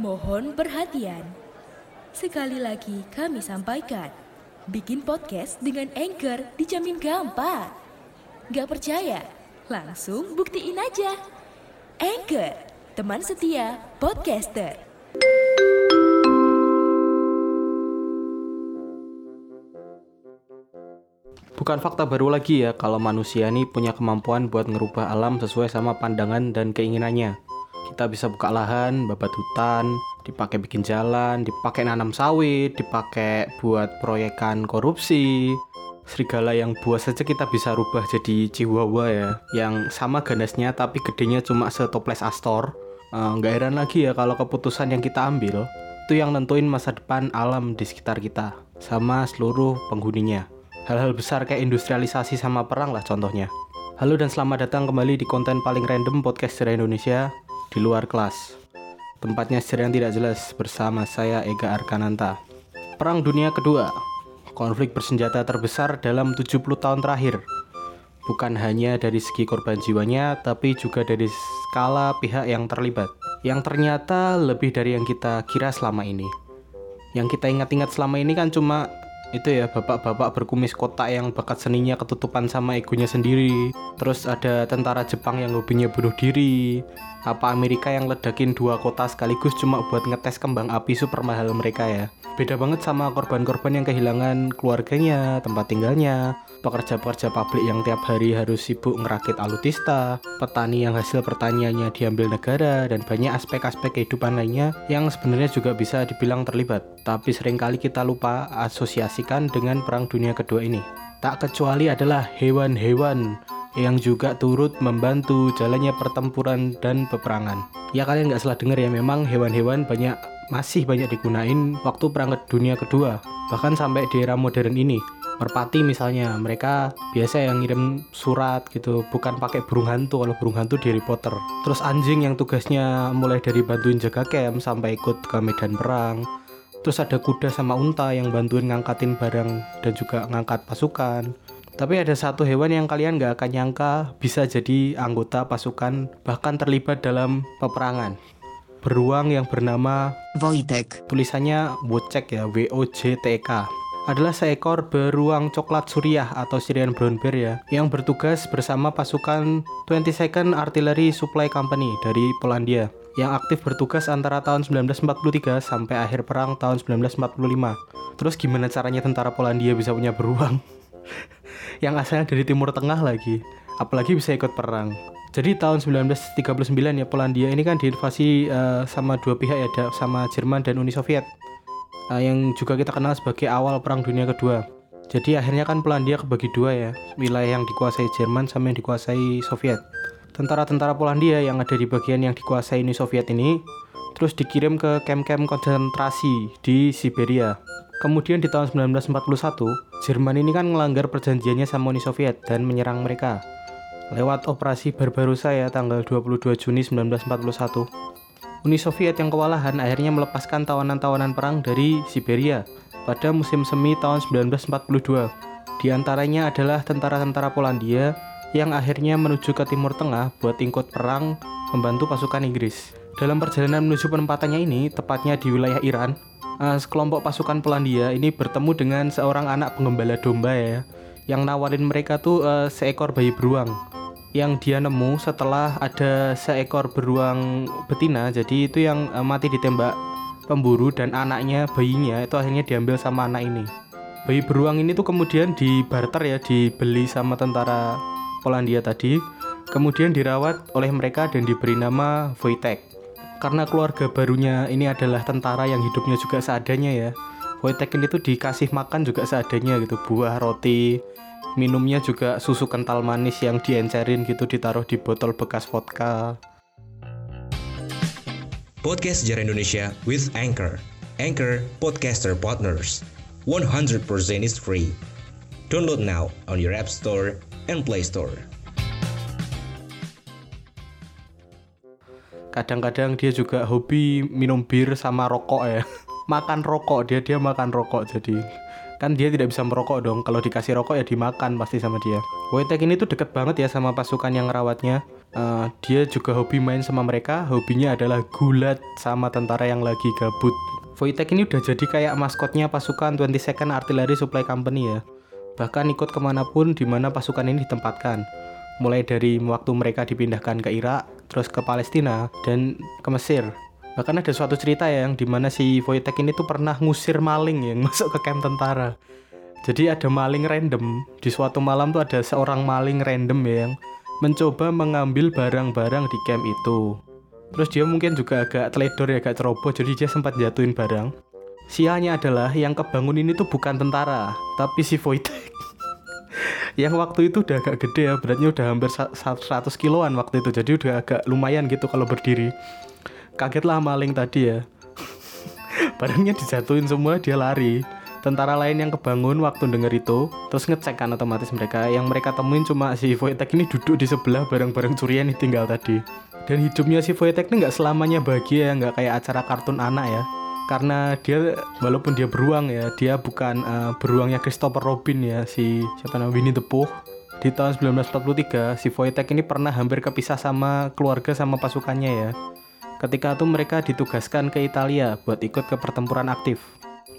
Mohon perhatian. Sekali lagi kami sampaikan, bikin podcast dengan Anchor dijamin gampang. Gak percaya? Langsung buktiin aja. Anchor, teman setia podcaster. Bukan fakta baru lagi ya kalau manusia ini punya kemampuan buat ngerubah alam sesuai sama pandangan dan keinginannya. Kita bisa buka lahan, babat hutan, dipakai bikin jalan, dipakai nanam sawit, dipakai buat proyekan korupsi. Serigala yang buas saja kita bisa rubah jadi chihuahua ya, yang sama ganasnya tapi gedenya cuma setoples astor. Eh, Nggak heran lagi ya kalau keputusan yang kita ambil itu yang nentuin masa depan alam di sekitar kita sama seluruh penghuninya. Hal-hal besar kayak industrialisasi sama perang lah contohnya. Halo dan selamat datang kembali di konten paling random podcast sejarah Indonesia di luar kelas. Tempatnya yang tidak jelas bersama saya Ega Arkananta. Perang Dunia Kedua, konflik bersenjata terbesar dalam 70 tahun terakhir. Bukan hanya dari segi korban jiwanya, tapi juga dari skala pihak yang terlibat. Yang ternyata lebih dari yang kita kira selama ini. Yang kita ingat-ingat selama ini kan cuma itu ya bapak-bapak berkumis kotak yang bakat seninya ketutupan sama egonya sendiri. Terus ada tentara Jepang yang hobinya bunuh diri. Apa Amerika yang ledakin dua kota sekaligus cuma buat ngetes kembang api super mahal mereka ya? Beda banget sama korban-korban yang kehilangan keluarganya tempat tinggalnya. Pekerja-pekerja pabrik yang tiap hari harus sibuk ngerakit alutista petani yang hasil pertaniannya diambil negara. Dan banyak aspek-aspek kehidupan lainnya yang sebenarnya juga bisa dibilang terlibat. Tapi sering kali kita lupa asosiasikan dengan perang dunia kedua ini tak kecuali adalah hewan-hewan yang juga turut membantu jalannya pertempuran dan peperangan. Ya kalian nggak salah dengar ya, memang hewan-hewan banyak masih banyak digunain waktu perang dunia kedua, bahkan sampai di era modern ini. Merpati misalnya, mereka biasa yang ngirim surat gitu, bukan pakai burung hantu kalau burung hantu di Harry Potter. Terus anjing yang tugasnya mulai dari bantuin jaga camp sampai ikut ke medan perang. Terus ada kuda sama unta yang bantuin ngangkatin barang dan juga ngangkat pasukan. Tapi ada satu hewan yang kalian nggak akan nyangka bisa jadi anggota pasukan bahkan terlibat dalam peperangan. Beruang yang bernama Wojtek. tulisannya Wojtek ya, W O J T K. Adalah seekor beruang coklat suriah atau Syrian brown bear ya, yang bertugas bersama pasukan 22nd Artillery Supply Company dari Polandia yang aktif bertugas antara tahun 1943 sampai akhir perang tahun 1945. Terus gimana caranya tentara Polandia bisa punya beruang? yang asalnya dari Timur Tengah lagi, apalagi bisa ikut perang. Jadi tahun 1939 ya Polandia ini kan diinvasi eh, sama dua pihak ya, da- sama Jerman dan Uni Soviet. Eh, yang juga kita kenal sebagai awal Perang Dunia Kedua. Jadi akhirnya kan Polandia kebagi dua ya, wilayah yang dikuasai Jerman sama yang dikuasai Soviet. Tentara-tentara Polandia yang ada di bagian yang dikuasai Uni Soviet ini terus dikirim ke kem-kem konsentrasi di Siberia. Kemudian di tahun 1941, Jerman ini kan melanggar perjanjiannya sama Uni Soviet dan menyerang mereka. Lewat operasi Barbarossa ya tanggal 22 Juni 1941. Uni Soviet yang kewalahan akhirnya melepaskan tawanan-tawanan perang dari Siberia pada musim semi tahun 1942. Di antaranya adalah tentara-tentara Polandia yang akhirnya menuju ke Timur Tengah buat ikut perang membantu pasukan Inggris. Dalam perjalanan menuju penempatannya ini, tepatnya di wilayah Iran, eh, sekelompok pasukan Polandia ini bertemu dengan seorang anak penggembala domba ya, yang nawarin mereka tuh eh, seekor bayi beruang yang dia nemu setelah ada seekor beruang betina jadi itu yang eh, mati ditembak pemburu dan anaknya bayinya itu akhirnya diambil sama anak ini bayi beruang ini tuh kemudian dibarter ya dibeli sama tentara Polandia tadi kemudian dirawat oleh mereka dan diberi nama Wojtek karena keluarga barunya ini adalah tentara yang hidupnya juga seadanya ya Wojtek ini tuh dikasih makan juga seadanya gitu buah roti minumnya juga susu kental manis yang diencerin gitu ditaruh di botol bekas vodka Podcast Sejarah Indonesia with Anchor. Anchor Podcaster Partners. 100% is free. Download now on your App Store and Play Store. kadang-kadang dia juga hobi minum bir sama rokok ya. Makan rokok dia dia makan rokok jadi. Kan dia tidak bisa merokok dong. Kalau dikasih rokok ya dimakan pasti sama dia. Wojtek ini tuh deket banget ya sama pasukan yang ngerawatnya. Uh, dia juga hobi main sama mereka. Hobinya adalah gulat sama tentara yang lagi gabut. Wojtek ini udah jadi kayak maskotnya pasukan 22nd Artillery Supply Company ya bahkan ikut ke mana pun di mana pasukan ini ditempatkan mulai dari waktu mereka dipindahkan ke Irak terus ke Palestina dan ke Mesir Bahkan ada suatu cerita ya yang di mana si Wojtek ini tuh pernah ngusir maling yang masuk ke camp tentara. Jadi ada maling random di suatu malam tuh ada seorang maling random ya yang mencoba mengambil barang-barang di camp itu. Terus dia mungkin juga agak teledor ya agak ceroboh jadi dia sempat jatuhin barang. Sialnya adalah yang kebangun ini tuh bukan tentara, tapi si Wojtek. yang waktu itu udah agak gede ya, beratnya udah hampir 100 kiloan waktu itu. Jadi udah agak lumayan gitu kalau berdiri. Kagetlah maling tadi ya. Barangnya dijatuhin semua dia lari. Tentara lain yang kebangun waktu denger itu terus ngecek kan otomatis mereka. Yang mereka temuin cuma si Voitek ini duduk di sebelah barang-barang curian yang tinggal tadi. Dan hidupnya si Voitek ini nggak selamanya bahagia nggak kayak acara kartun anak ya karena dia walaupun dia beruang ya dia bukan uh, beruangnya Christopher Robin ya si siapa namanya Winnie the Pooh di tahun 1943 si Voitek ini pernah hampir kepisah sama keluarga sama pasukannya ya Ketika itu mereka ditugaskan ke Italia buat ikut ke pertempuran aktif.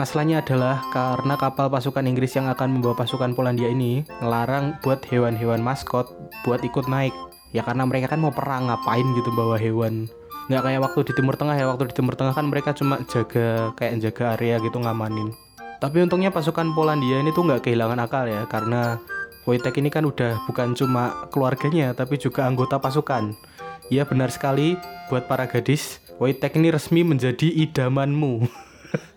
Masalahnya adalah karena kapal pasukan Inggris yang akan membawa pasukan Polandia ini ngelarang buat hewan-hewan maskot buat ikut naik. Ya karena mereka kan mau perang ngapain gitu bawa hewan. Nggak kayak waktu di Timur Tengah ya, waktu di Timur Tengah kan mereka cuma jaga kayak jaga area gitu ngamanin. Tapi untungnya pasukan Polandia ini tuh nggak kehilangan akal ya karena Wojtek ini kan udah bukan cuma keluarganya tapi juga anggota pasukan. Ya benar sekali, buat para gadis, Wojtek ini resmi menjadi idamanmu.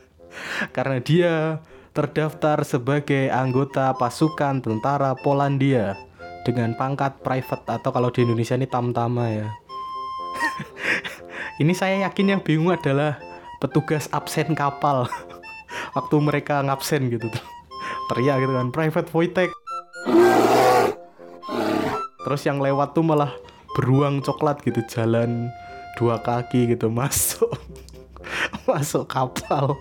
Karena dia terdaftar sebagai anggota pasukan tentara Polandia dengan pangkat private atau kalau di Indonesia ini tamtama ya. ini saya yakin yang bingung adalah petugas absen kapal. Waktu mereka ngabsen gitu tuh. Teriak gitu kan, private Wojtek. Terus yang lewat tuh malah beruang coklat gitu jalan dua kaki gitu masuk masuk kapal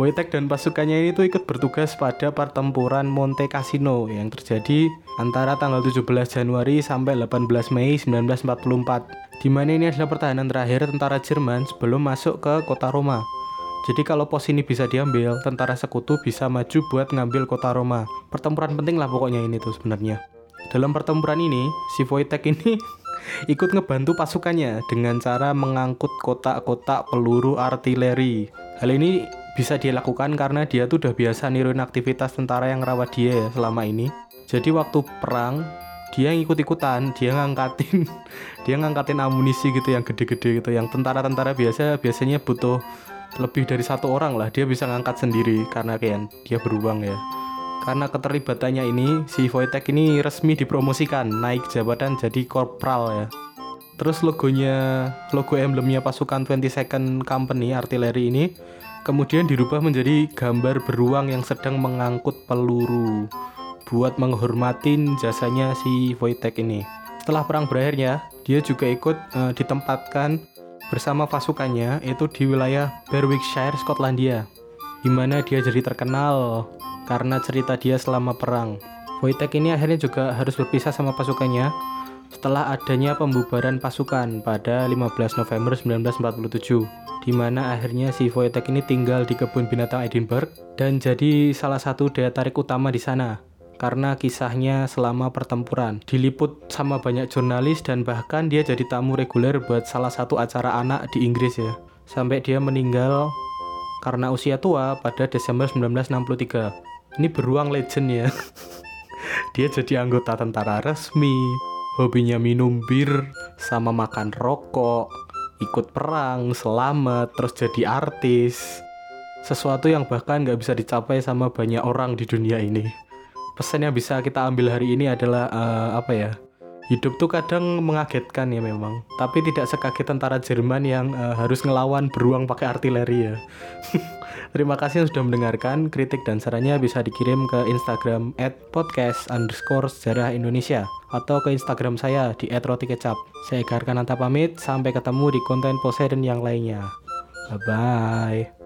Wojtek dan pasukannya ini tuh ikut bertugas pada pertempuran Monte Cassino yang terjadi antara tanggal 17 Januari sampai 18 Mei 1944 di mana ini adalah pertahanan terakhir tentara Jerman sebelum masuk ke kota Roma. Jadi kalau pos ini bisa diambil, tentara sekutu bisa maju buat ngambil kota Roma. Pertempuran penting lah pokoknya ini tuh sebenarnya. Dalam pertempuran ini, si Wojtek ini ikut ngebantu pasukannya dengan cara mengangkut kotak-kotak peluru artileri. Hal ini bisa dia lakukan karena dia tuh udah biasa niruin aktivitas tentara yang rawat dia ya selama ini. Jadi waktu perang dia ngikut-ikutan, dia ngangkatin dia ngangkatin amunisi gitu yang gede-gede gitu. Yang tentara-tentara biasa biasanya butuh lebih dari satu orang lah. Dia bisa ngangkat sendiri karena kayak dia beruang ya. Karena keterlibatannya ini, si Wojtek ini resmi dipromosikan naik jabatan jadi korpral ya. Terus logonya, logo emblemnya pasukan 22nd Company artileri ini kemudian dirubah menjadi gambar beruang yang sedang mengangkut peluru buat menghormatin jasanya si Wojtek ini. Setelah perang berakhirnya, dia juga ikut uh, ditempatkan bersama pasukannya itu di wilayah Berwickshire, Skotlandia, di mana dia jadi terkenal karena cerita dia selama perang. Wojtek ini akhirnya juga harus berpisah sama pasukannya setelah adanya pembubaran pasukan pada 15 November 1947 di mana akhirnya si Wojtek ini tinggal di kebun binatang Edinburgh dan jadi salah satu daya tarik utama di sana karena kisahnya selama pertempuran. Diliput sama banyak jurnalis dan bahkan dia jadi tamu reguler buat salah satu acara anak di Inggris ya. Sampai dia meninggal karena usia tua pada Desember 1963 ini beruang legend ya. Dia jadi anggota tentara resmi. Hobinya minum bir sama makan rokok ikut perang selamat terus jadi artis. Sesuatu yang bahkan nggak bisa dicapai sama banyak orang di dunia ini pesan yang bisa kita ambil hari ini adalah uh, apa ya hidup tuh kadang mengagetkan ya memang tapi tidak sekaget tentara Jerman yang uh, harus ngelawan beruang pakai artileri ya Terima kasih yang sudah mendengarkan. Kritik dan sarannya bisa dikirim ke Instagram at podcast underscore sejarah Indonesia atau ke Instagram saya di at roti kecap. Saya Garkan Anta pamit, sampai ketemu di konten Poseidon yang lainnya. Bye-bye.